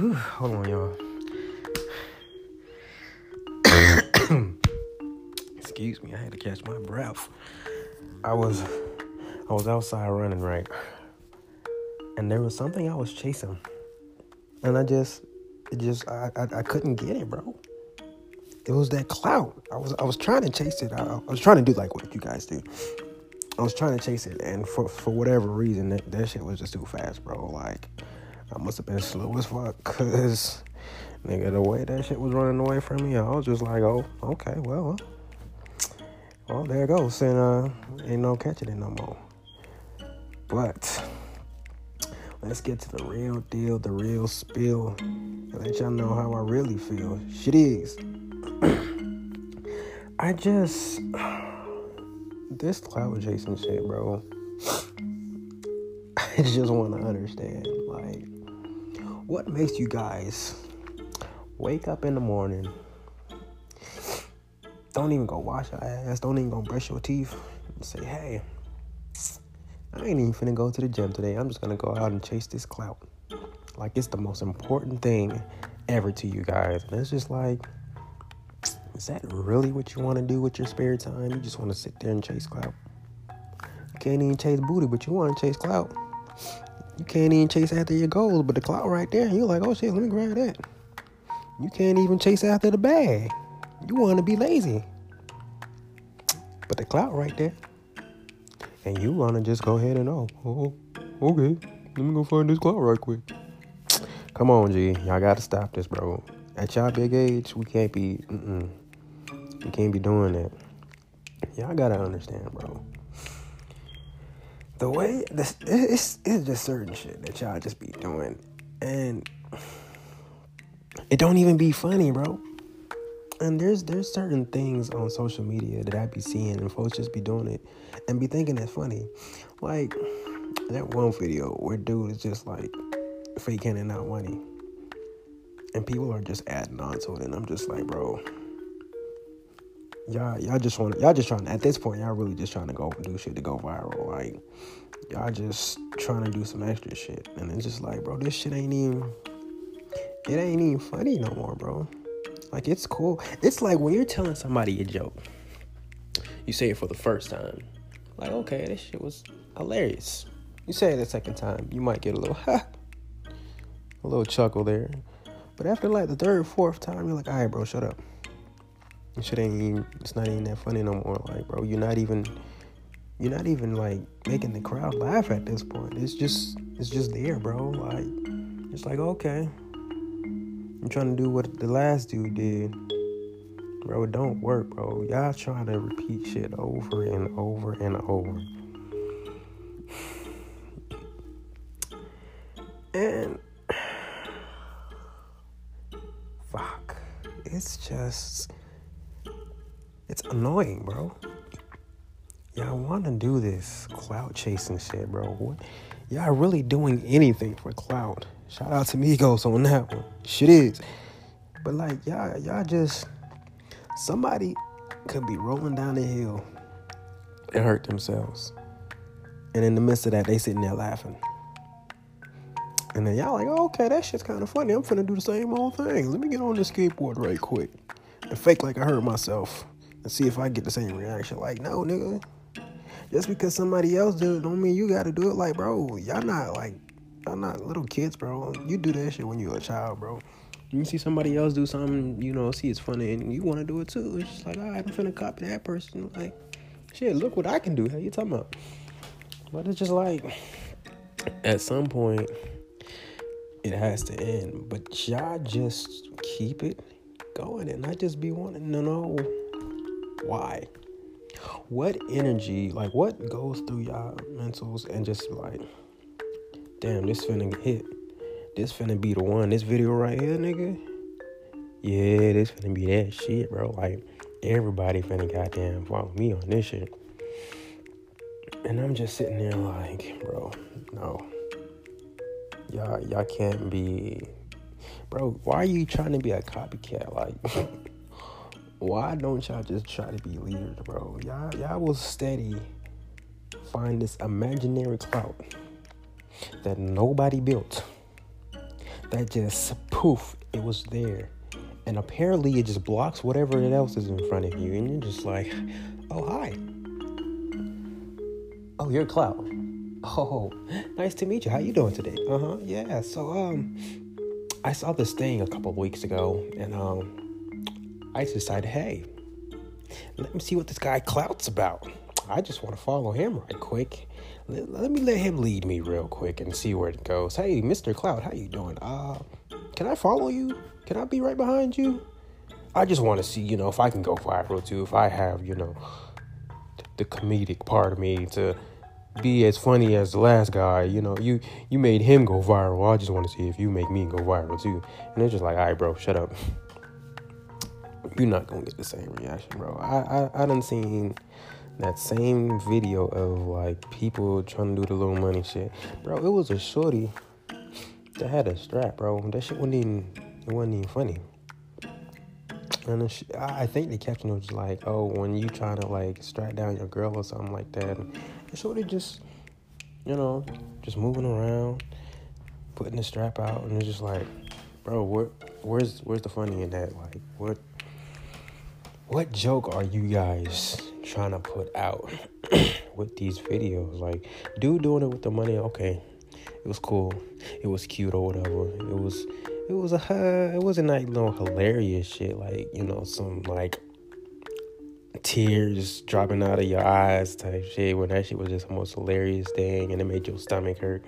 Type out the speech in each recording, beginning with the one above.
Hold on, y'all. Excuse me, I had to catch my breath. I was I was outside running, right? And there was something I was chasing. And I just it just I, I, I couldn't get it, bro. It was that clout. I was I was trying to chase it. I, I was trying to do like what you guys do. I was trying to chase it, and for for whatever reason, that, that shit was just too fast, bro. Like I must have been slow as fuck, cause nigga, the way that shit was running away from me, I was just like, oh, okay, well, well, there it goes, and uh, ain't no catching it no more. But let's get to the real deal, the real spill, and let y'all know how I really feel. Shit is. I just this clout chasing shit, bro. I just want to understand, like, what makes you guys wake up in the morning, don't even go wash your ass, don't even go brush your teeth, and say, hey, I ain't even finna go to the gym today. I'm just gonna go out and chase this clout. Like, it's the most important thing ever to you guys. And it's just like, is that really what you want to do with your spare time? You just want to sit there and chase clout. You can't even chase booty, but you want to chase clout. You can't even chase after your goals, but the clout right there, you're like, oh shit, let me grab that. You can't even chase after the bag. You want to be lazy. But the clout right there. And you want to just go ahead and, oh, oh, okay, let me go find this clout right quick. Come on, G. Y'all got to stop this, bro. At y'all big age, we can't be, mm-mm. You can't be doing that. Y'all gotta understand, bro. The way this it's it's just certain shit that y'all just be doing, and it don't even be funny, bro. And there's there's certain things on social media that I be seeing, and folks just be doing it and be thinking it's funny. Like that one video where dude is just like faking and not money, and people are just adding on to it, and I'm just like, bro y'all y'all just want y'all just trying at this point y'all really just trying to go do shit to go viral like y'all just trying to do some extra shit. And it's just like bro this shit ain't even it ain't even funny no more bro. Like it's cool. It's like when you're telling somebody a joke you say it for the first time like okay this shit was hilarious. You say it the second time you might get a little ha a little chuckle there. But after like the third fourth time you're like all right bro shut up shit ain't even, it's not even that funny no more. Like, bro, you're not even you're not even like making the crowd laugh at this point. It's just it's just there, bro. Like it's like okay. I'm trying to do what the last dude did. Bro, it don't work, bro. Y'all trying to repeat shit over and over and over. And fuck. It's just it's annoying, bro. Y'all want to do this clout chasing shit, bro. What? Y'all really doing anything for clout? Shout out to Migos on that one. Shit is. But like y'all, y'all just somebody could be rolling down the hill and hurt themselves. And in the midst of that, they sitting there laughing. And then y'all like, oh, okay, that shit's kind of funny. I'm finna do the same old thing. Let me get on this skateboard right quick and fake like I hurt myself and see if I get the same reaction. Like, no, nigga. Just because somebody else did it don't mean you gotta do it. Like, bro, y'all not like y'all not little kids, bro. You do that shit when you're a child, bro. You see somebody else do something, you know, see it's funny and you wanna do it too. It's just like, all right, I'm finna copy that person. Like, shit, look what I can do. How you talking about? But it's just like at some point it has to end. But y'all just keep it going and not just be wanting to know why? What energy, like what goes through y'all mentals and just like, damn, this finna hit. This finna be the one. This video right here, nigga. Yeah, this finna be that shit, bro. Like, everybody finna goddamn follow me on this shit. And I'm just sitting there like, bro, no. Y'all, y'all can't be, bro. Why are you trying to be a copycat? Like, why don't y'all just try to be leaders, bro? Y'all, y'all will steady find this imaginary clout that nobody built. that just poof, it was there. And apparently it just blocks whatever else is in front of you. And you're just like, oh, hi. Oh, you're Cloud. Oh, nice to meet you. How you doing today? Uh-huh. Yeah. So um I saw this thing a couple weeks ago and um I decided, hey, let me see what this guy Cloud's about. I just want to follow him right quick. Let, let, me let him lead me real quick and see where it goes. Hey, Mr. Cloud, how you doing? Uh, can I follow you? Can I be right behind you? I just want to see, you know, if I can go viral too. If I have, you know, the comedic part of me to be as funny as the last guy. You know, you you made him go viral. I just want to see if you make me go viral too. And they're just like, all right, bro, shut up. You're not gonna get the same reaction, bro. I I, I done seen that same video of like people trying to do the little money shit, bro. It was a shorty that had a strap, bro. That shit wasn't even it wasn't even funny. And I think the caption was like, "Oh, when you trying to like strap down your girl or something like that." And shorty just, you know, just moving around, putting the strap out, and it's just like, bro, where, where's where's the funny in that? Like, what what joke are you guys trying to put out with these videos? Like, dude doing it with the money, okay, it was cool, it was cute or whatever. It was, it was a, uh, it wasn't like no hilarious shit, like you know, some like tears dropping out of your eyes type shit. When that shit was just the most hilarious thing, and it made your stomach hurt.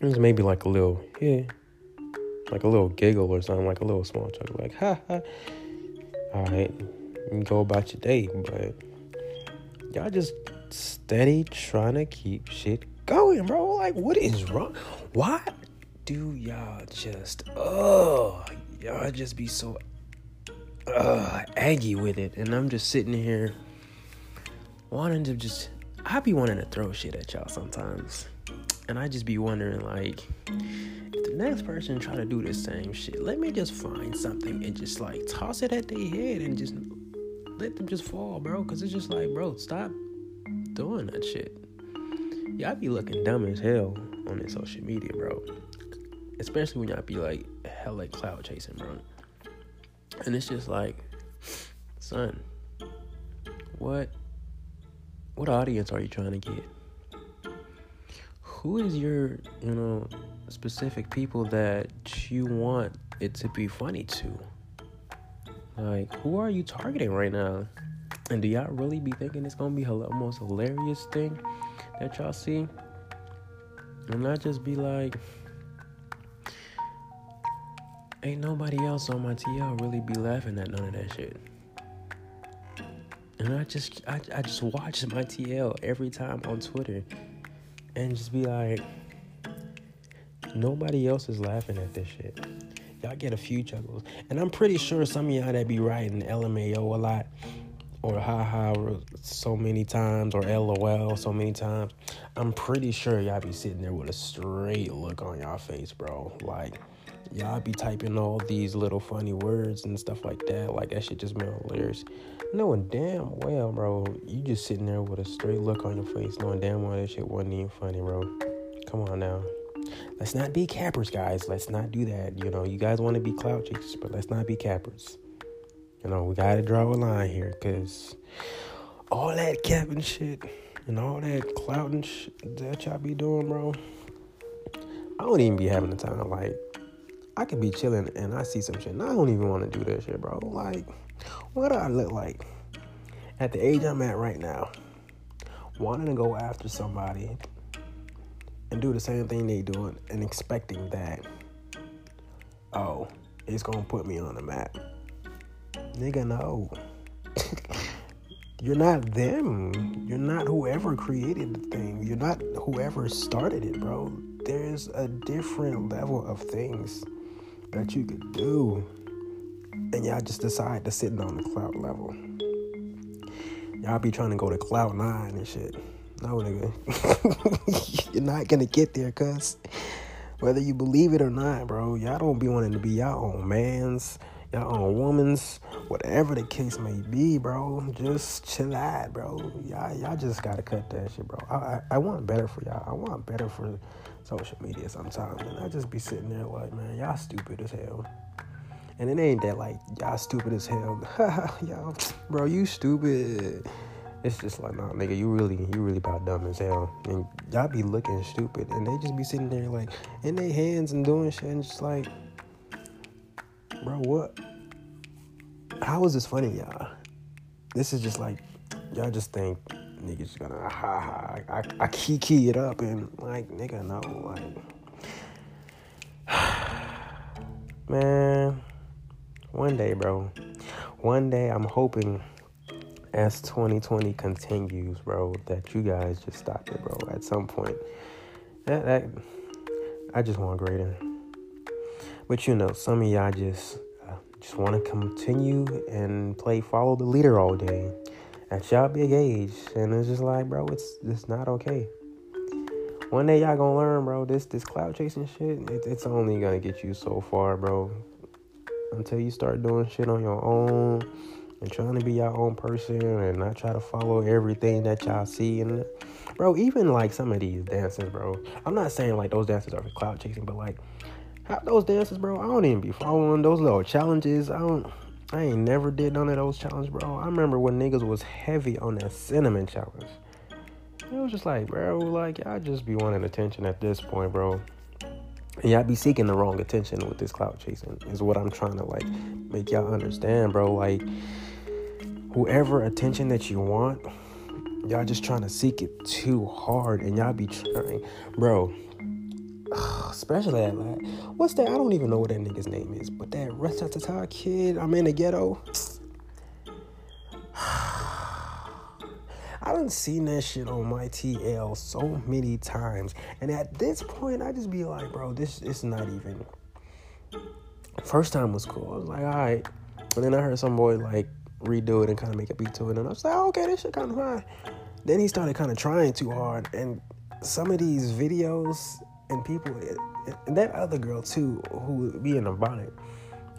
It was maybe like a little, yeah, like a little giggle or something, like a little small chuckle, like ha ha. All right, go about your day, but y'all just steady trying to keep shit going, bro. Like, what is wrong? Why do y'all just, oh, y'all just be so uh, aggy with it, and I'm just sitting here wanting to just, I be wanting to throw shit at y'all sometimes, and I just be wondering like if the next person try to do the same shit, let me just find something and just like toss it at their head and just let them just fall, bro. Cause it's just like, bro, stop doing that shit. Y'all be looking dumb as hell on this social media, bro. Especially when y'all be like hella like clout chasing, bro. And it's just like, son, what what audience are you trying to get? Who is your, you know, specific people that you want it to be funny to. Like, who are you targeting right now? And do y'all really be thinking it's gonna be the most hilarious thing that y'all see? And not just be like, ain't nobody else on my TL really be laughing at none of that shit. And I just, I, I just watch my TL every time on Twitter, and just be like, Nobody else is laughing at this shit. Y'all get a few chuckles. And I'm pretty sure some of y'all that be writing LMAO a lot or haha so many times or LOL so many times, I'm pretty sure y'all be sitting there with a straight look on y'all face, bro. Like, y'all be typing all these little funny words and stuff like that. Like, that shit just made hilarious. Knowing damn well, bro, you just sitting there with a straight look on your face, knowing damn well that shit wasn't even funny, bro. Come on now. Let's not be cappers, guys. Let's not do that. You know, you guys want to be clout chasers, but let's not be cappers. You know, we got to draw a line here because all that capping shit and all that clouting shit that y'all be doing, bro, I don't even be having the time. Like, I could be chilling and I see some shit and I don't even want to do that shit, bro. Like, what do I look like? At the age I'm at right now, wanting to go after somebody and do the same thing they doing and expecting that, oh, it's gonna put me on the map. Nigga, no. You're not them. You're not whoever created the thing. You're not whoever started it, bro. There's a different level of things that you could do. And y'all just decide to sit on the cloud level. Y'all be trying to go to cloud nine and shit. No, nigga. You're not gonna get there, cuz. Whether you believe it or not, bro, y'all don't be wanting to be y'all own man's, y'all own woman's, whatever the case may be, bro, just chill out, bro. Y'all, y'all just gotta cut that shit, bro. I, I, I want better for y'all. I want better for social media sometimes, and I just be sitting there like, man, y'all stupid as hell. And it ain't that like y'all stupid as hell. y'all, bro, you stupid. It's just like, nah, nigga, you really, you really about dumb as hell. And y'all be looking stupid, and they just be sitting there like in their hands and doing shit, and just like, bro, what? How is this funny, y'all? This is just like, y'all just think niggas gonna ha ha. I, I key it up and like, nigga, no, like, man, one day, bro, one day I'm hoping as 2020 continues, bro, that you guys just stop it, bro. At some point, that that I just want greater. But you know, some of y'all just just want to continue and play follow the leader all day at y'all big age, and it's just like, bro, it's it's not okay. One day y'all gonna learn, bro. This this clout chasing shit, it, it's only gonna get you so far, bro. Until you start doing shit on your own and trying to be your own person and not try to follow everything that y'all see and bro even like some of these dances bro i'm not saying like those dances are for clout chasing but like those dances bro i don't even be following those little challenges. I don't i ain't never did none of those challenges bro. I remember when niggas was heavy on that cinnamon challenge. It was just like bro like y'all just be wanting attention at this point bro. And y'all be seeking the wrong attention with this clout chasing is what i'm trying to like make y'all understand bro. Like whoever attention that you want, y'all just trying to seek it too hard and y'all be trying, bro. Especially that, what's that? I don't even know what that nigga's name is, but that Ratatata kid, I'm in the ghetto. I done seen that shit on my TL so many times, and at this point, I just be like, bro, this is not even. First time was cool. I was like, all right, but then I heard some boy like redo it and kind of make a beat to it. And I was like, okay, this shit kind of fine. Then he started kind of trying too hard. And some of these videos and people, and that other girl too, who would be in a bonnet,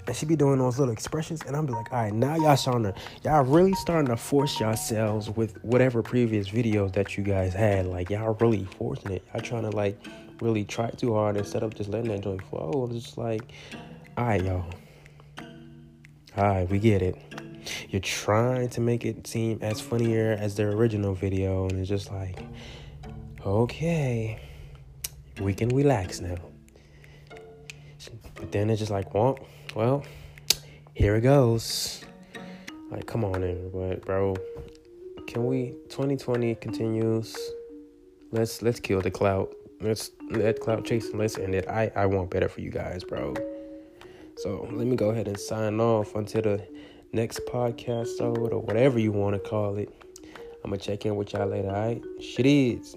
and she be doing those little expressions. And I'm be like, all right, now y'all starting to, y'all really starting to force yourselves with whatever previous videos that you guys had. Like, y'all really forcing it. Y'all trying to, like, really try too hard instead of just letting that joy flow. It's just like, all right, y'all. All right, we get it you're trying to make it seem as funnier as their original video, and it's just like, okay, we can relax now. But then it's just like, well, well, here it goes. Like, come on, everybody, bro. Can we? 2020 continues. Let's let's kill the clout. Let's let clout chasing. Let's end it. I I want better for you guys, bro. So let me go ahead and sign off until the next podcast or whatever you want to call it. I'm gonna check in with y'all later, alright? Shit is.